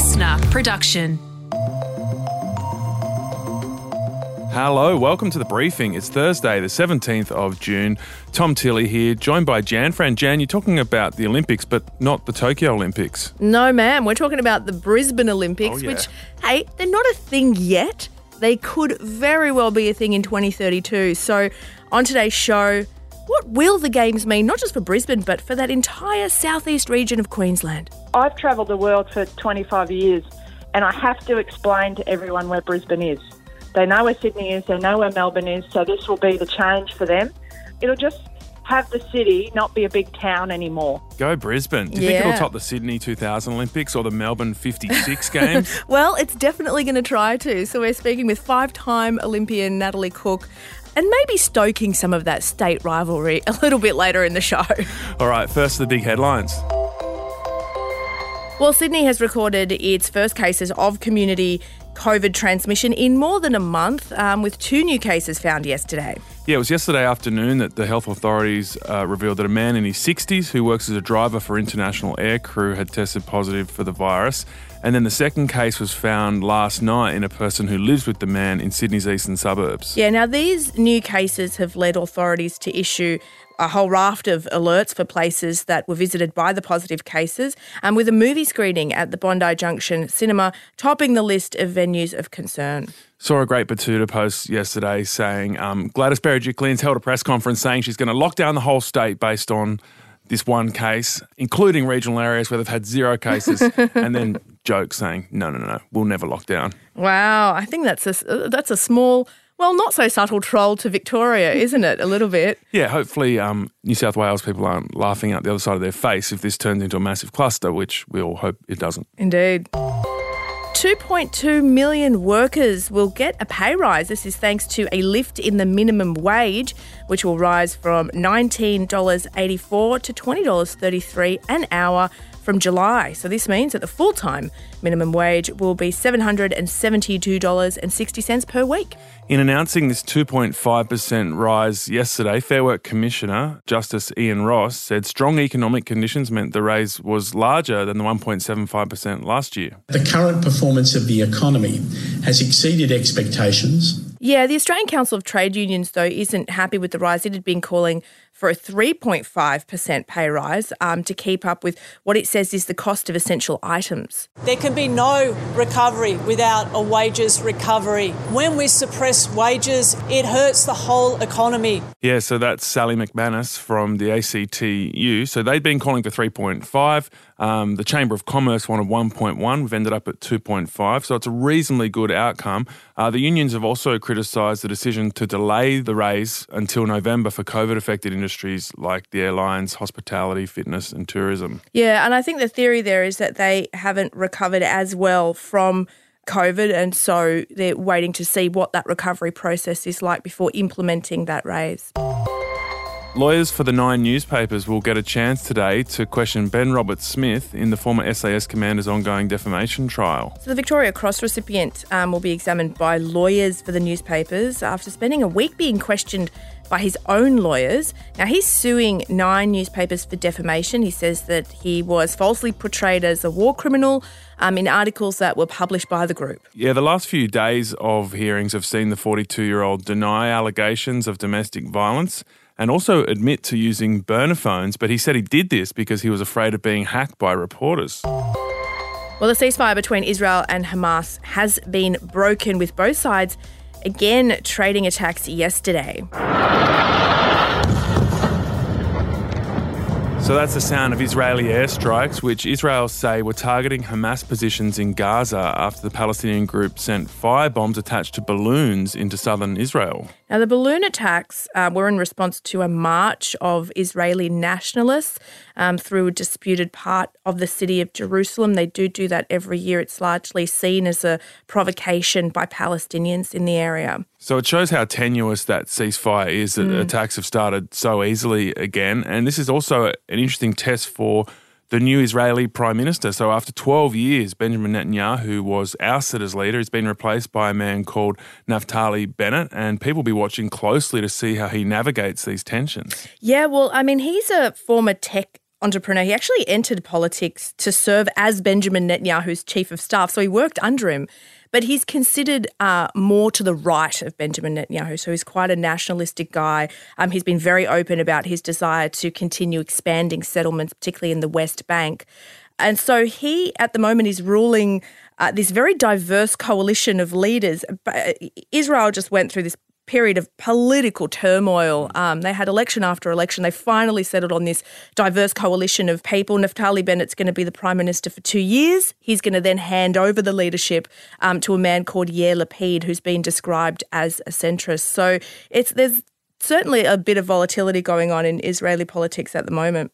listener production. Hello, welcome to the briefing. It's Thursday, the 17th of June. Tom Tilley here, joined by Jan Fran. Jan, you're talking about the Olympics, but not the Tokyo Olympics. No, ma'am. We're talking about the Brisbane Olympics, Oh, yeah. which, hey, they're not a thing yet. They could very well be a thing in 2032. So, on today's show, what will the Games mean, not just for Brisbane, but for that entire southeast region of Queensland? I've travelled the world for 25 years and I have to explain to everyone where Brisbane is. They know where Sydney is, they know where Melbourne is, so this will be the change for them. It'll just have the city not be a big town anymore. Go Brisbane. Do you think it'll top the Sydney 2000 Olympics or the Melbourne 56 Games? Well, it's definitely going to try to. So, we're speaking with five time Olympian Natalie Cook and maybe stoking some of that state rivalry a little bit later in the show. All right, first the big headlines. Well, Sydney has recorded its first cases of community COVID transmission in more than a month, um, with two new cases found yesterday. Yeah, it was yesterday afternoon that the health authorities uh, revealed that a man in his 60s who works as a driver for international air crew had tested positive for the virus. And then the second case was found last night in a person who lives with the man in Sydney's eastern suburbs. Yeah, now these new cases have led authorities to issue a whole raft of alerts for places that were visited by the positive cases, and with a movie screening at the Bondi Junction Cinema topping the list of venues of concern. Saw a great Betoota post yesterday saying um, Gladys Berejiklian's held a press conference saying she's going to lock down the whole state based on this one case, including regional areas where they've had zero cases, and then jokes saying, no, no, no, no, we'll never lock down. Wow, I think that's a that's a small, well, not so subtle troll to Victoria, isn't it? A little bit. Yeah, hopefully um, New South Wales people aren't laughing out the other side of their face if this turns into a massive cluster, which we all hope it doesn't. Indeed. 2.2 million workers will get a pay rise. This is thanks to a lift in the minimum wage, which will rise from $19.84 to $20.33 an hour from July. So this means that the full time minimum wage will be $772.60 per week. In announcing this 2.5% rise yesterday, Fair Work Commissioner Justice Ian Ross said strong economic conditions meant the raise was larger than the 1.75% last year. The current performance of the economy has exceeded expectations. Yeah, the Australian Council of Trade Unions, though, isn't happy with the rise. It had been calling for a 3.5% pay rise um, to keep up with what it says is the cost of essential items. There can be no recovery without a wages recovery. When we suppress wages, it hurts the whole economy. Yeah, so that's Sally McManus from the ACTU. So they'd been calling for 3.5. Um, the Chamber of Commerce wanted 1.1. We've ended up at 2.5. So it's a reasonably good outcome. Uh, the unions have also criticised the decision to delay the raise until November for COVID affected industries like the airlines, hospitality, fitness, and tourism. Yeah, and I think the theory there is that they haven't recovered as well from COVID, and so they're waiting to see what that recovery process is like before implementing that raise. Lawyers for the nine newspapers will get a chance today to question Ben Roberts-Smith in the former SAS commander's ongoing defamation trial. So the Victoria Cross recipient um, will be examined by lawyers for the newspapers after spending a week being questioned by his own lawyers. Now he's suing nine newspapers for defamation. He says that he was falsely portrayed as a war criminal um, in articles that were published by the group. Yeah, the last few days of hearings have seen the 42 year old deny allegations of domestic violence and also admit to using burner phones, but he said he did this because he was afraid of being hacked by reporters. Well, the ceasefire between Israel and Hamas has been broken with both sides again trading attacks yesterday. So that's the sound of Israeli airstrikes, which Israel say were targeting Hamas positions in Gaza after the Palestinian group sent firebombs attached to balloons into southern Israel. Now, the balloon attacks uh, were in response to a march of Israeli nationalists um, through a disputed part of the city of Jerusalem. They do do that every year. It's largely seen as a provocation by Palestinians in the area. So it shows how tenuous that ceasefire is that mm. attacks have started so easily again. And this is also an interesting test for the new Israeli prime minister. So after 12 years, Benjamin Netanyahu who was ousted as leader. He's been replaced by a man called Naftali Bennett, and people will be watching closely to see how he navigates these tensions. Yeah, well, I mean, he's a former tech entrepreneur. He actually entered politics to serve as Benjamin Netanyahu's chief of staff. So he worked under him. But he's considered uh, more to the right of Benjamin Netanyahu. So he's quite a nationalistic guy. Um, he's been very open about his desire to continue expanding settlements, particularly in the West Bank. And so he, at the moment, is ruling uh, this very diverse coalition of leaders. Uh, Israel just went through this period of political turmoil. Um, they had election after election. They finally settled on this diverse coalition of people. Naftali Bennett's going to be the prime minister for two years. He's going to then hand over the leadership um, to a man called Yair Lapid, who's been described as a centrist. So it's there's certainly a bit of volatility going on in Israeli politics at the moment.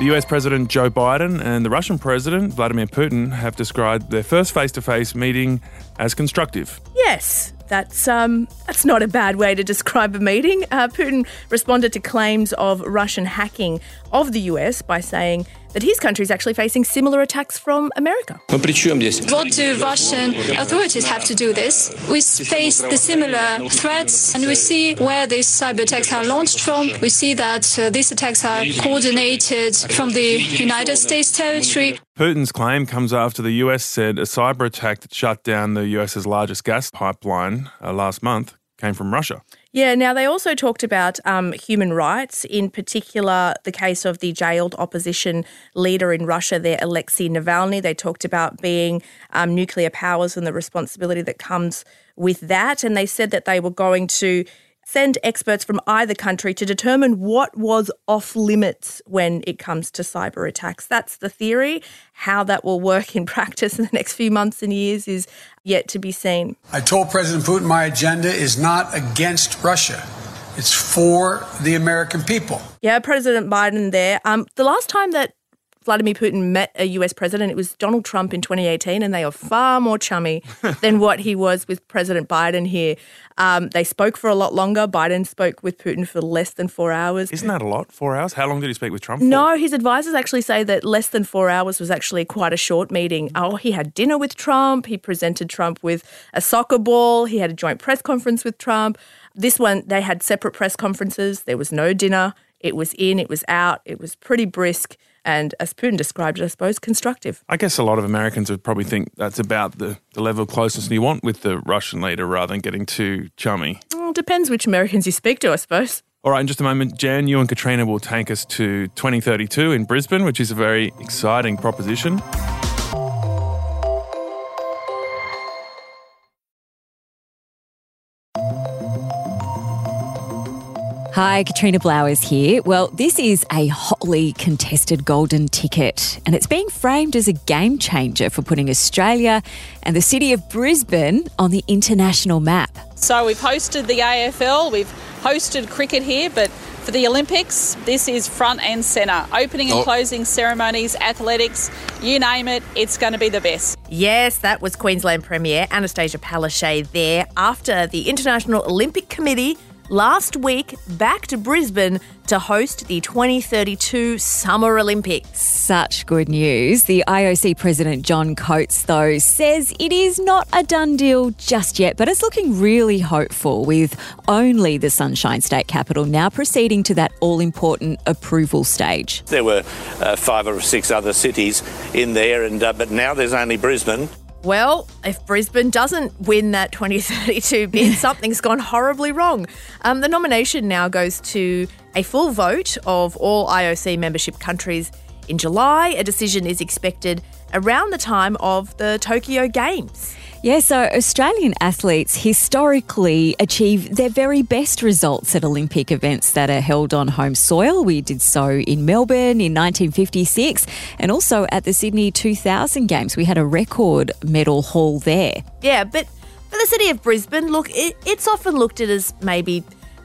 The US President Joe Biden and the Russian President Vladimir Putin have described their first face to face meeting as constructive. Yes, that's um, that's not a bad way to describe a meeting. Uh, Putin responded to claims of Russian hacking of the US by saying that his country is actually facing similar attacks from America. What do Russian authorities have to do this? We face the similar threats and we see where these cyber attacks are launched from. We see that uh, these attacks are coordinated from the United States territory. Putin's claim comes after the US said a cyber attack that shut down the US's largest gas pipeline uh, last month came from Russia. Yeah, now they also talked about um, human rights, in particular, the case of the jailed opposition leader in Russia, there, Alexei Navalny. They talked about being um, nuclear powers and the responsibility that comes with that. And they said that they were going to send experts from either country to determine what was off limits when it comes to cyber attacks. That's the theory. How that will work in practice in the next few months and years is yet to be seen. I told President Putin my agenda is not against Russia. It's for the American people. Yeah, President Biden there. Um, the last time that Vladimir Putin met a US president, it was Donald Trump in 2018, and they are far more chummy than what he was with President Biden here. Um, they spoke for a lot longer. Biden spoke with Putin for less than four hours. Isn't that a lot? Four hours? How long did he speak with Trump for? No, his advisors actually say that less than four hours was actually quite a short meeting. Oh, he had dinner with Trump. He presented Trump with a soccer ball. He had a joint press conference with Trump. This one, they had separate press conferences. There was no dinner. It was in, it was out. It was pretty brisk and as Putin described it, I suppose, constructive. I guess a lot of Americans would probably think that's about the, the level of closeness you want with the Russian leader rather than getting too chummy. Well, depends which Americans you speak to, I suppose. All right, in just a moment, Jan, you and Katrina will take us to 2032 in Brisbane, which is a very exciting proposition. Hi, Katrina Blowers here. Well, this is a hotly contested golden ticket, and it's being framed as a game changer for putting Australia and the city of Brisbane on the international map. So, we've hosted the AFL, we've hosted cricket here, but for the Olympics, this is front and centre. Opening and oh. closing ceremonies, athletics, you name it, it's going to be the best. Yes, that was Queensland Premier Annastacia Palaszczuk there after the International Olympic Committee last week back to Brisbane to host the 2032 Summer Olympics. Such good news. The IOC President John Coates, though, says it is not a done deal just yet, but it's looking really hopeful with only the Sunshine State capital now proceeding to that all important approval stage. There were uh, five or six other cities in there, and uh, but now there's only Brisbane. Well, if Brisbane doesn't win that 2032 bid, something's gone horribly wrong. Um, the nomination now goes to a full vote of all IOC membership countries in July. A decision is expected around the time of the Tokyo Games. Yeah, so Australian athletes historically achieve their very best results at Olympic events that are held on home soil. We did so in Melbourne in 1956 and also at the Sydney 2000 Games. We had a record medal haul there. Yeah, but for the city of Brisbane, look, it, it's often looked at as maybe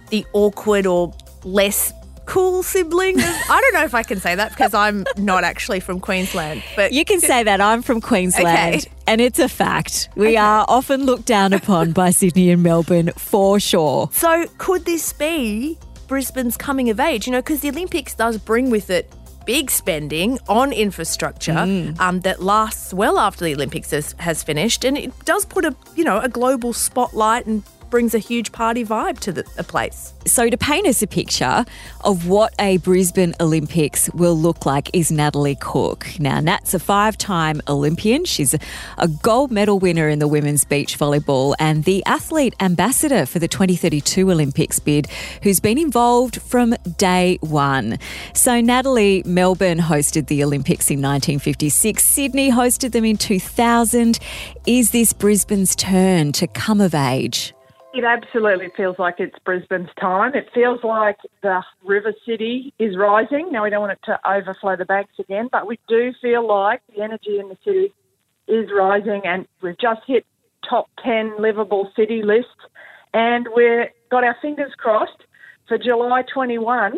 the awkward or less cool sibling. I don't know if I can say that because I'm not actually from Queensland. But you can say that I'm from Queensland, okay. and it's a fact. We okay. are often looked down upon by Sydney and Melbourne for sure. So could this be Brisbane's coming of age? You know, because the Olympics does bring with it big spending on infrastructure mm. um, that lasts well after the Olympics has, has finished, and it does put a you know a global spotlight and brings a huge party vibe to the a place. So, to paint us a picture of what a Brisbane Olympics will look like is Natalie Cook. Now, Nat's a five time Olympian. She's a gold medal winner in the women's beach volleyball and the athlete ambassador for the 2032 Olympics bid, who's been involved from day one. So, Natalie, Melbourne hosted the Olympics in 1956, Sydney hosted them in 2000. Is this Brisbane's turn to come of age? It absolutely feels like it's Brisbane's time. It feels like the river city is rising. Now, we don't want it to overflow the banks again, but we do feel like the energy in the city is rising, and we've just hit top 10 livable city list, and we've got our fingers crossed for July 21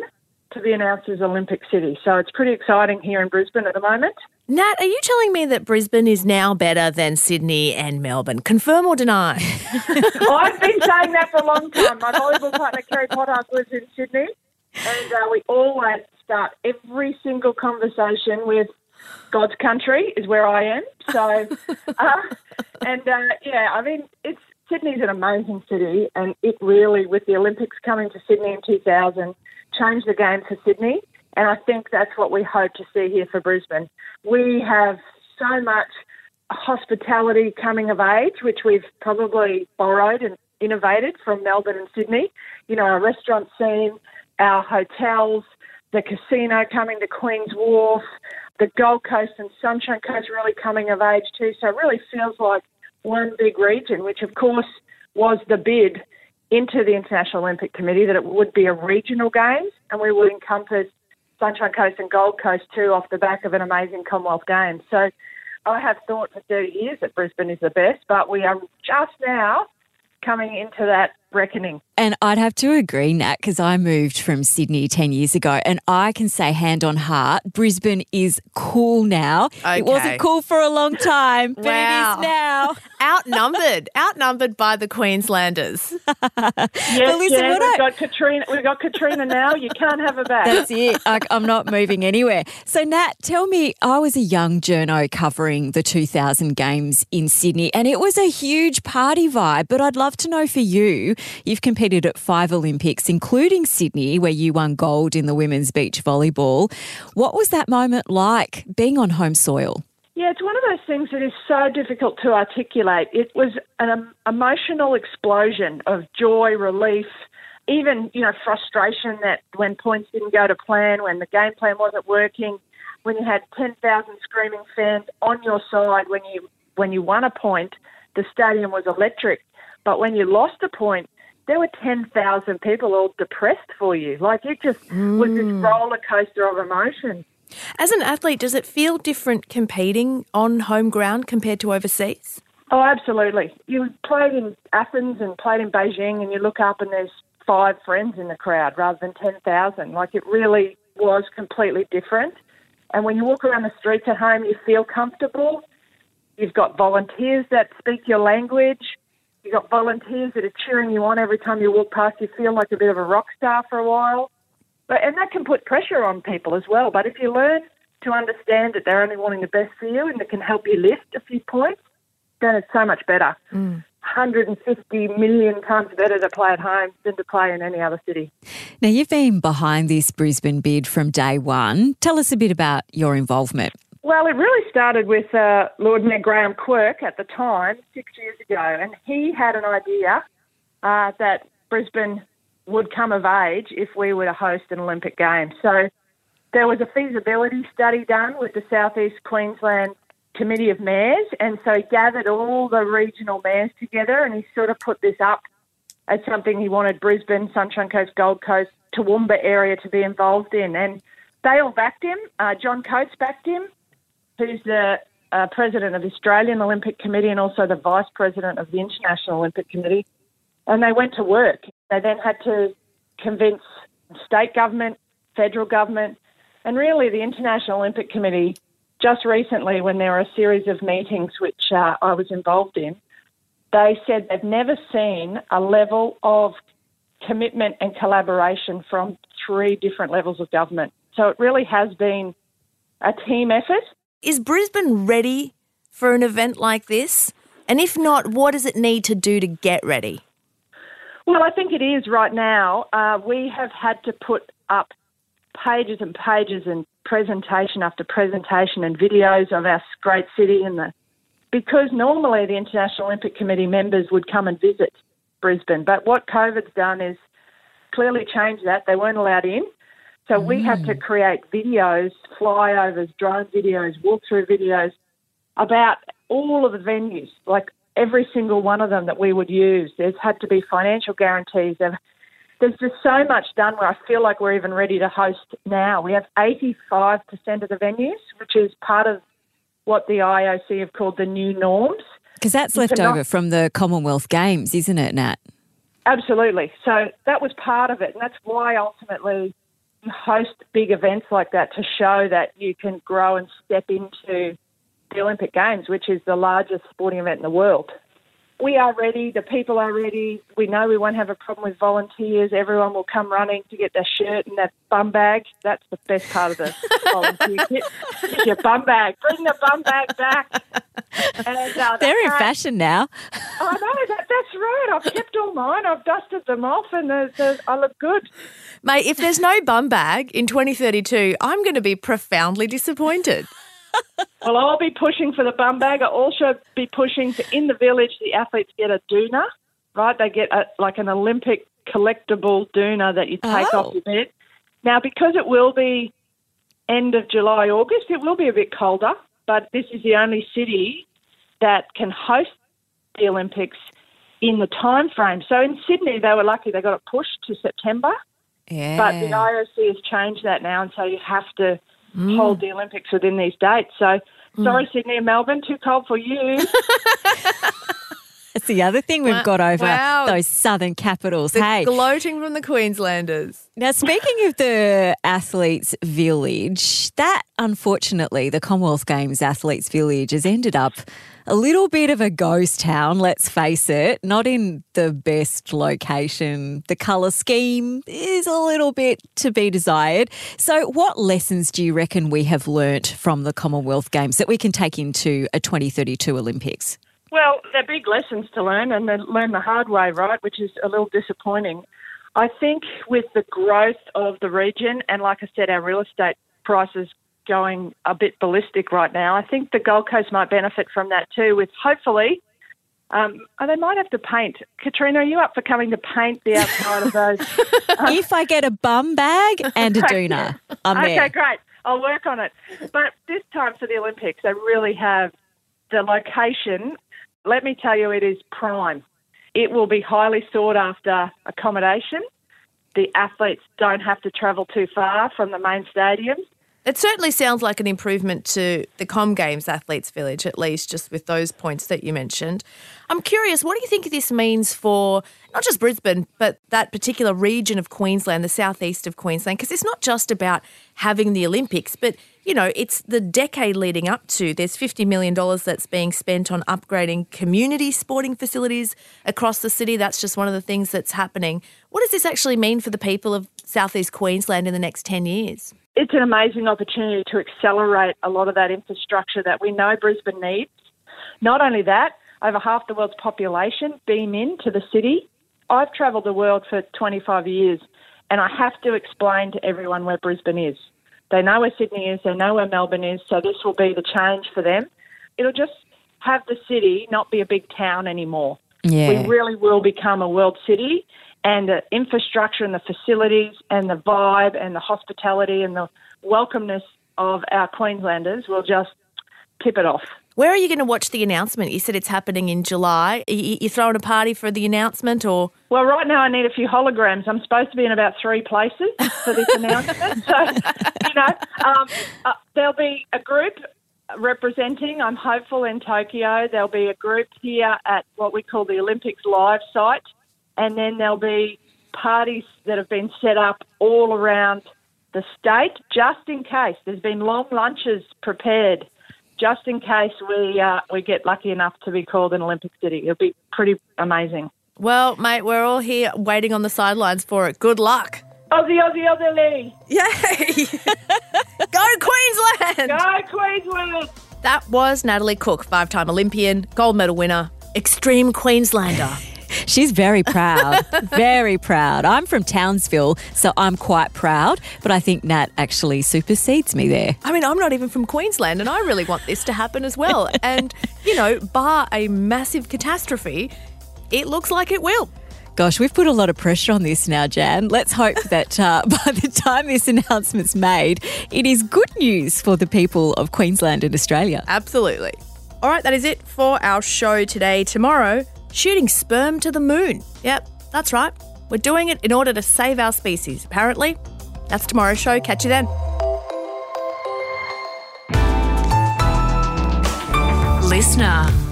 to be announced as Olympic City. So it's pretty exciting here in Brisbane at the moment. Nat, are you telling me that Brisbane is now better than Sydney and Melbourne? Confirm or deny? I've been saying that for a long time. My volleyball partner, Kerri Pottharst, lives in Sydney, and uh, we always start every single conversation with God's country is where I am. So, uh, and uh, yeah, I mean, it's Sydney's an amazing city, and it really, with the Olympics coming to Sydney in 2000, changed the game for Sydney. And I think that's what we hope to see here for Brisbane. We have so much hospitality coming of age, which we've probably borrowed and innovated from Melbourne and Sydney. You know, our restaurant scene, our hotels, the casino coming to Queen's Wharf, the Gold Coast and Sunshine Coast really coming of age too. So it really feels like one big region, which of course was the bid into the International Olympic Committee that it would be a regional games and we would encompass Sunshine Coast and Gold Coast too off the back of an amazing Commonwealth Games. So I have thought for 30 years that Brisbane is the best, but we are just now coming into that reckoning. And I'd have to agree, Nat, because I moved from Sydney 10 years ago and I can say, hand on heart, Brisbane is cool now. Okay. It wasn't cool for a long time, but Wow. it is now. outnumbered, outnumbered by the Queenslanders. Yes, listen, yeah, what we've I- got Katrina. We've got Katrina now. You can't have her back. That's it. I, I'm not moving anywhere. So, Nat, tell me, I was a young journo covering the 2000 games in Sydney, and it was a huge party vibe. But I'd love to know for you, you've competed at five Olympics, including Sydney, where you won gold in the women's beach volleyball. What was that moment like being on home soil? Yeah, it's one of those things that is so difficult to articulate. It was an emotional explosion of joy, relief, even you know frustration that when points didn't go to plan, when the game plan wasn't working, when you had ten thousand screaming fans on your side when you when you won a point, the stadium was electric. But when you lost a point, there were ten thousand people all depressed for you. Like it just was this hmm. roller coaster of emotion. As an athlete, does it feel different competing on home ground compared to overseas? Oh, absolutely. You played in Athens and played in Beijing, and you look up and there's five friends in the crowd rather than 10,000. Like it really was completely different. And when you walk around the streets at home, you feel comfortable. You've got volunteers that speak your language. You've got volunteers that are cheering you on every time you walk past. You feel like a bit of a rock star for a while. But, and that can put pressure on people as well. But if you learn to understand that they're only wanting the best for you and it can help you lift a few points, then it's so much better. Mm. 150 million times better to play at home than to play in any other city. Now, you've been behind this Brisbane bid from day one. Tell us a bit about your involvement. Well, it really started with uh, Lord Mayor Graham Quirk at the time, six years ago, and he had an idea uh, that Brisbane would come of age if we were to host an Olympic Games. So there was a feasibility study done with the Southeast Queensland Committee of Mayors, and so he gathered all the regional mayors together and he sort of put this up as something he wanted Brisbane, Sunshine Coast, Gold Coast, Toowoomba area to be involved in. And they all backed him. Uh, John Coates backed him, who's the uh, president of the Australian Olympic Committee and also the vice president of the International Olympic Committee. And they went to work. They then had to convince state government, federal government, and really the International Olympic Committee. Just recently, when there were a series of meetings which uh, I was involved in, they said they've never seen a level of commitment and collaboration from three different levels of government. So it really has been a team effort. Is Brisbane ready for an event like this? And if not, what does it need to do to get ready? Well, I think it is right now. Uh, we have had to put up pages and pages and presentation after presentation and videos of our great city and the because normally the International Olympic Committee members would come and visit Brisbane, but what COVID's done is clearly changed that. They weren't allowed in. So mm. we had to create videos, flyovers, drone videos, walkthrough videos about all of the venues, like every single one of them that we would use. There's had to be financial guarantees. There's just so much done where I feel like we're even ready to host now. We have 85% of the venues, which is part of what the IOC have called the new norms. Because that's left over from the Commonwealth Games, isn't it, Nat? Absolutely. So that was part of it. And that's why ultimately host big events like that to show that you can grow and step into the Olympic Games, which is the largest sporting event in the world. We are ready. The people are ready. We know we won't have a problem with volunteers. Everyone will come running to get their shirt and their bum bag. That's the best part of the volunteer kit. Your bum bag. Bring the bum bag back. And, uh, They're in fashion now. I know that. That's right. I've kept all mine. I've dusted them off, and there's, there's, I look good. Mate, if there's no bum bag in 2032, I'm going to be profoundly disappointed well, I'll be pushing for the bum bag. I'll also be pushing for in the village, the athletes get a doona, right? They get a, like an Olympic collectible doona that you take oh. off your bed. Now, because it will be end of July, August, it will be a bit colder, but this is the only city that can host the Olympics in the time frame. So in Sydney, they were lucky they got it pushed to September. Yeah. But the IOC has changed that now, and so you have to mm. hold the Olympics within these dates. So, mm. sorry, Sydney and Melbourne, too cold for you. It's the other thing we've got over wow. those southern capitals. The hey, gloating from the Queenslanders. Now, speaking of the athletes' village, that unfortunately, the Commonwealth Games athletes' village has ended up a little bit of a ghost town, let's face it, not in the best location. The colour scheme is a little bit to be desired. So, what lessons do you reckon we have learnt from the Commonwealth Games that we can take into a 2032 Olympics? Well, they're big lessons to learn, and they learn the hard way, right? Which is a little disappointing. I think with the growth of the region, and like I said, our real estate prices going a bit ballistic right now. I think the Gold Coast might benefit from that too, with hopefully. Um, oh, they might have to paint. Katrina, are you up for coming to paint the outside of those? Um, if I get a bum bag and a doona, I'm okay, there. great. I'll work on it. But this time for the Olympics, they really have the location. Let me tell you, it is prime. It will be highly sought after accommodation. The athletes don't have to travel too far from the main stadiums. It certainly sounds like an improvement to the Com Games Athletes Village, at least, just with those points that you mentioned. I'm curious, what do you think this means for not just Brisbane, but that particular region of Queensland, the southeast of Queensland? Because it's not just about having the Olympics, but you know, it's the decade leading up to. There's $50 million that's being spent on upgrading community sporting facilities across the city. That's just one of the things that's happening. What does this actually mean for the people of southeast Queensland in the next 10 years? It's an amazing opportunity to accelerate a lot of that infrastructure that we know Brisbane needs. Not only that, over half the world's population beam into the city. I've travelled the world for 25 years, and I have to explain to everyone where Brisbane is. They know where Sydney is, they know where Melbourne is, so this will be the change for them. It'll just have the city not be a big town anymore. Yeah. We really will become a world city, and the infrastructure and the facilities and the vibe and the hospitality and the welcomeness of our Queenslanders will just tip it off. Where are you going to watch the announcement? You said it's happening in July. Are you throwing a party for the announcement, or? Well, right now I need a few holograms. I'm supposed to be in about three places for this announcement. So, you know, um, uh, there'll be a group representing. I'm hopeful in Tokyo. There'll be a group here at what we call the Olympics Live site and then there'll be parties that have been set up all around the state just in case. There's been long lunches prepared just in case we uh, we get lucky enough to be called an Olympic city. It'll be pretty amazing. Well, mate, we're all here waiting on the sidelines for it. Good luck. Aussie, Aussie, Aussie, Lee. Yay! Go Queensland! Go Queensland! That was Natalie Cook, five time Olympian, gold medal winner, extreme Queenslander. She's very proud. very proud. I'm from Townsville, so I'm quite proud, but I think Nat actually supersedes me there. I mean, I'm not even from Queensland, and I really want this to happen as well. and, you know, bar a massive catastrophe, it looks like it will. Gosh, we've put a lot of pressure on this now, Jan. Let's hope that uh, by the time this announcement's made, it is good news for the people of Queensland and Australia. Absolutely. All right, that is it for our show today. Tomorrow, shooting sperm to the moon. Yep, that's right. We're doing it in order to save our species, apparently. That's tomorrow's show. Catch you then. Listener.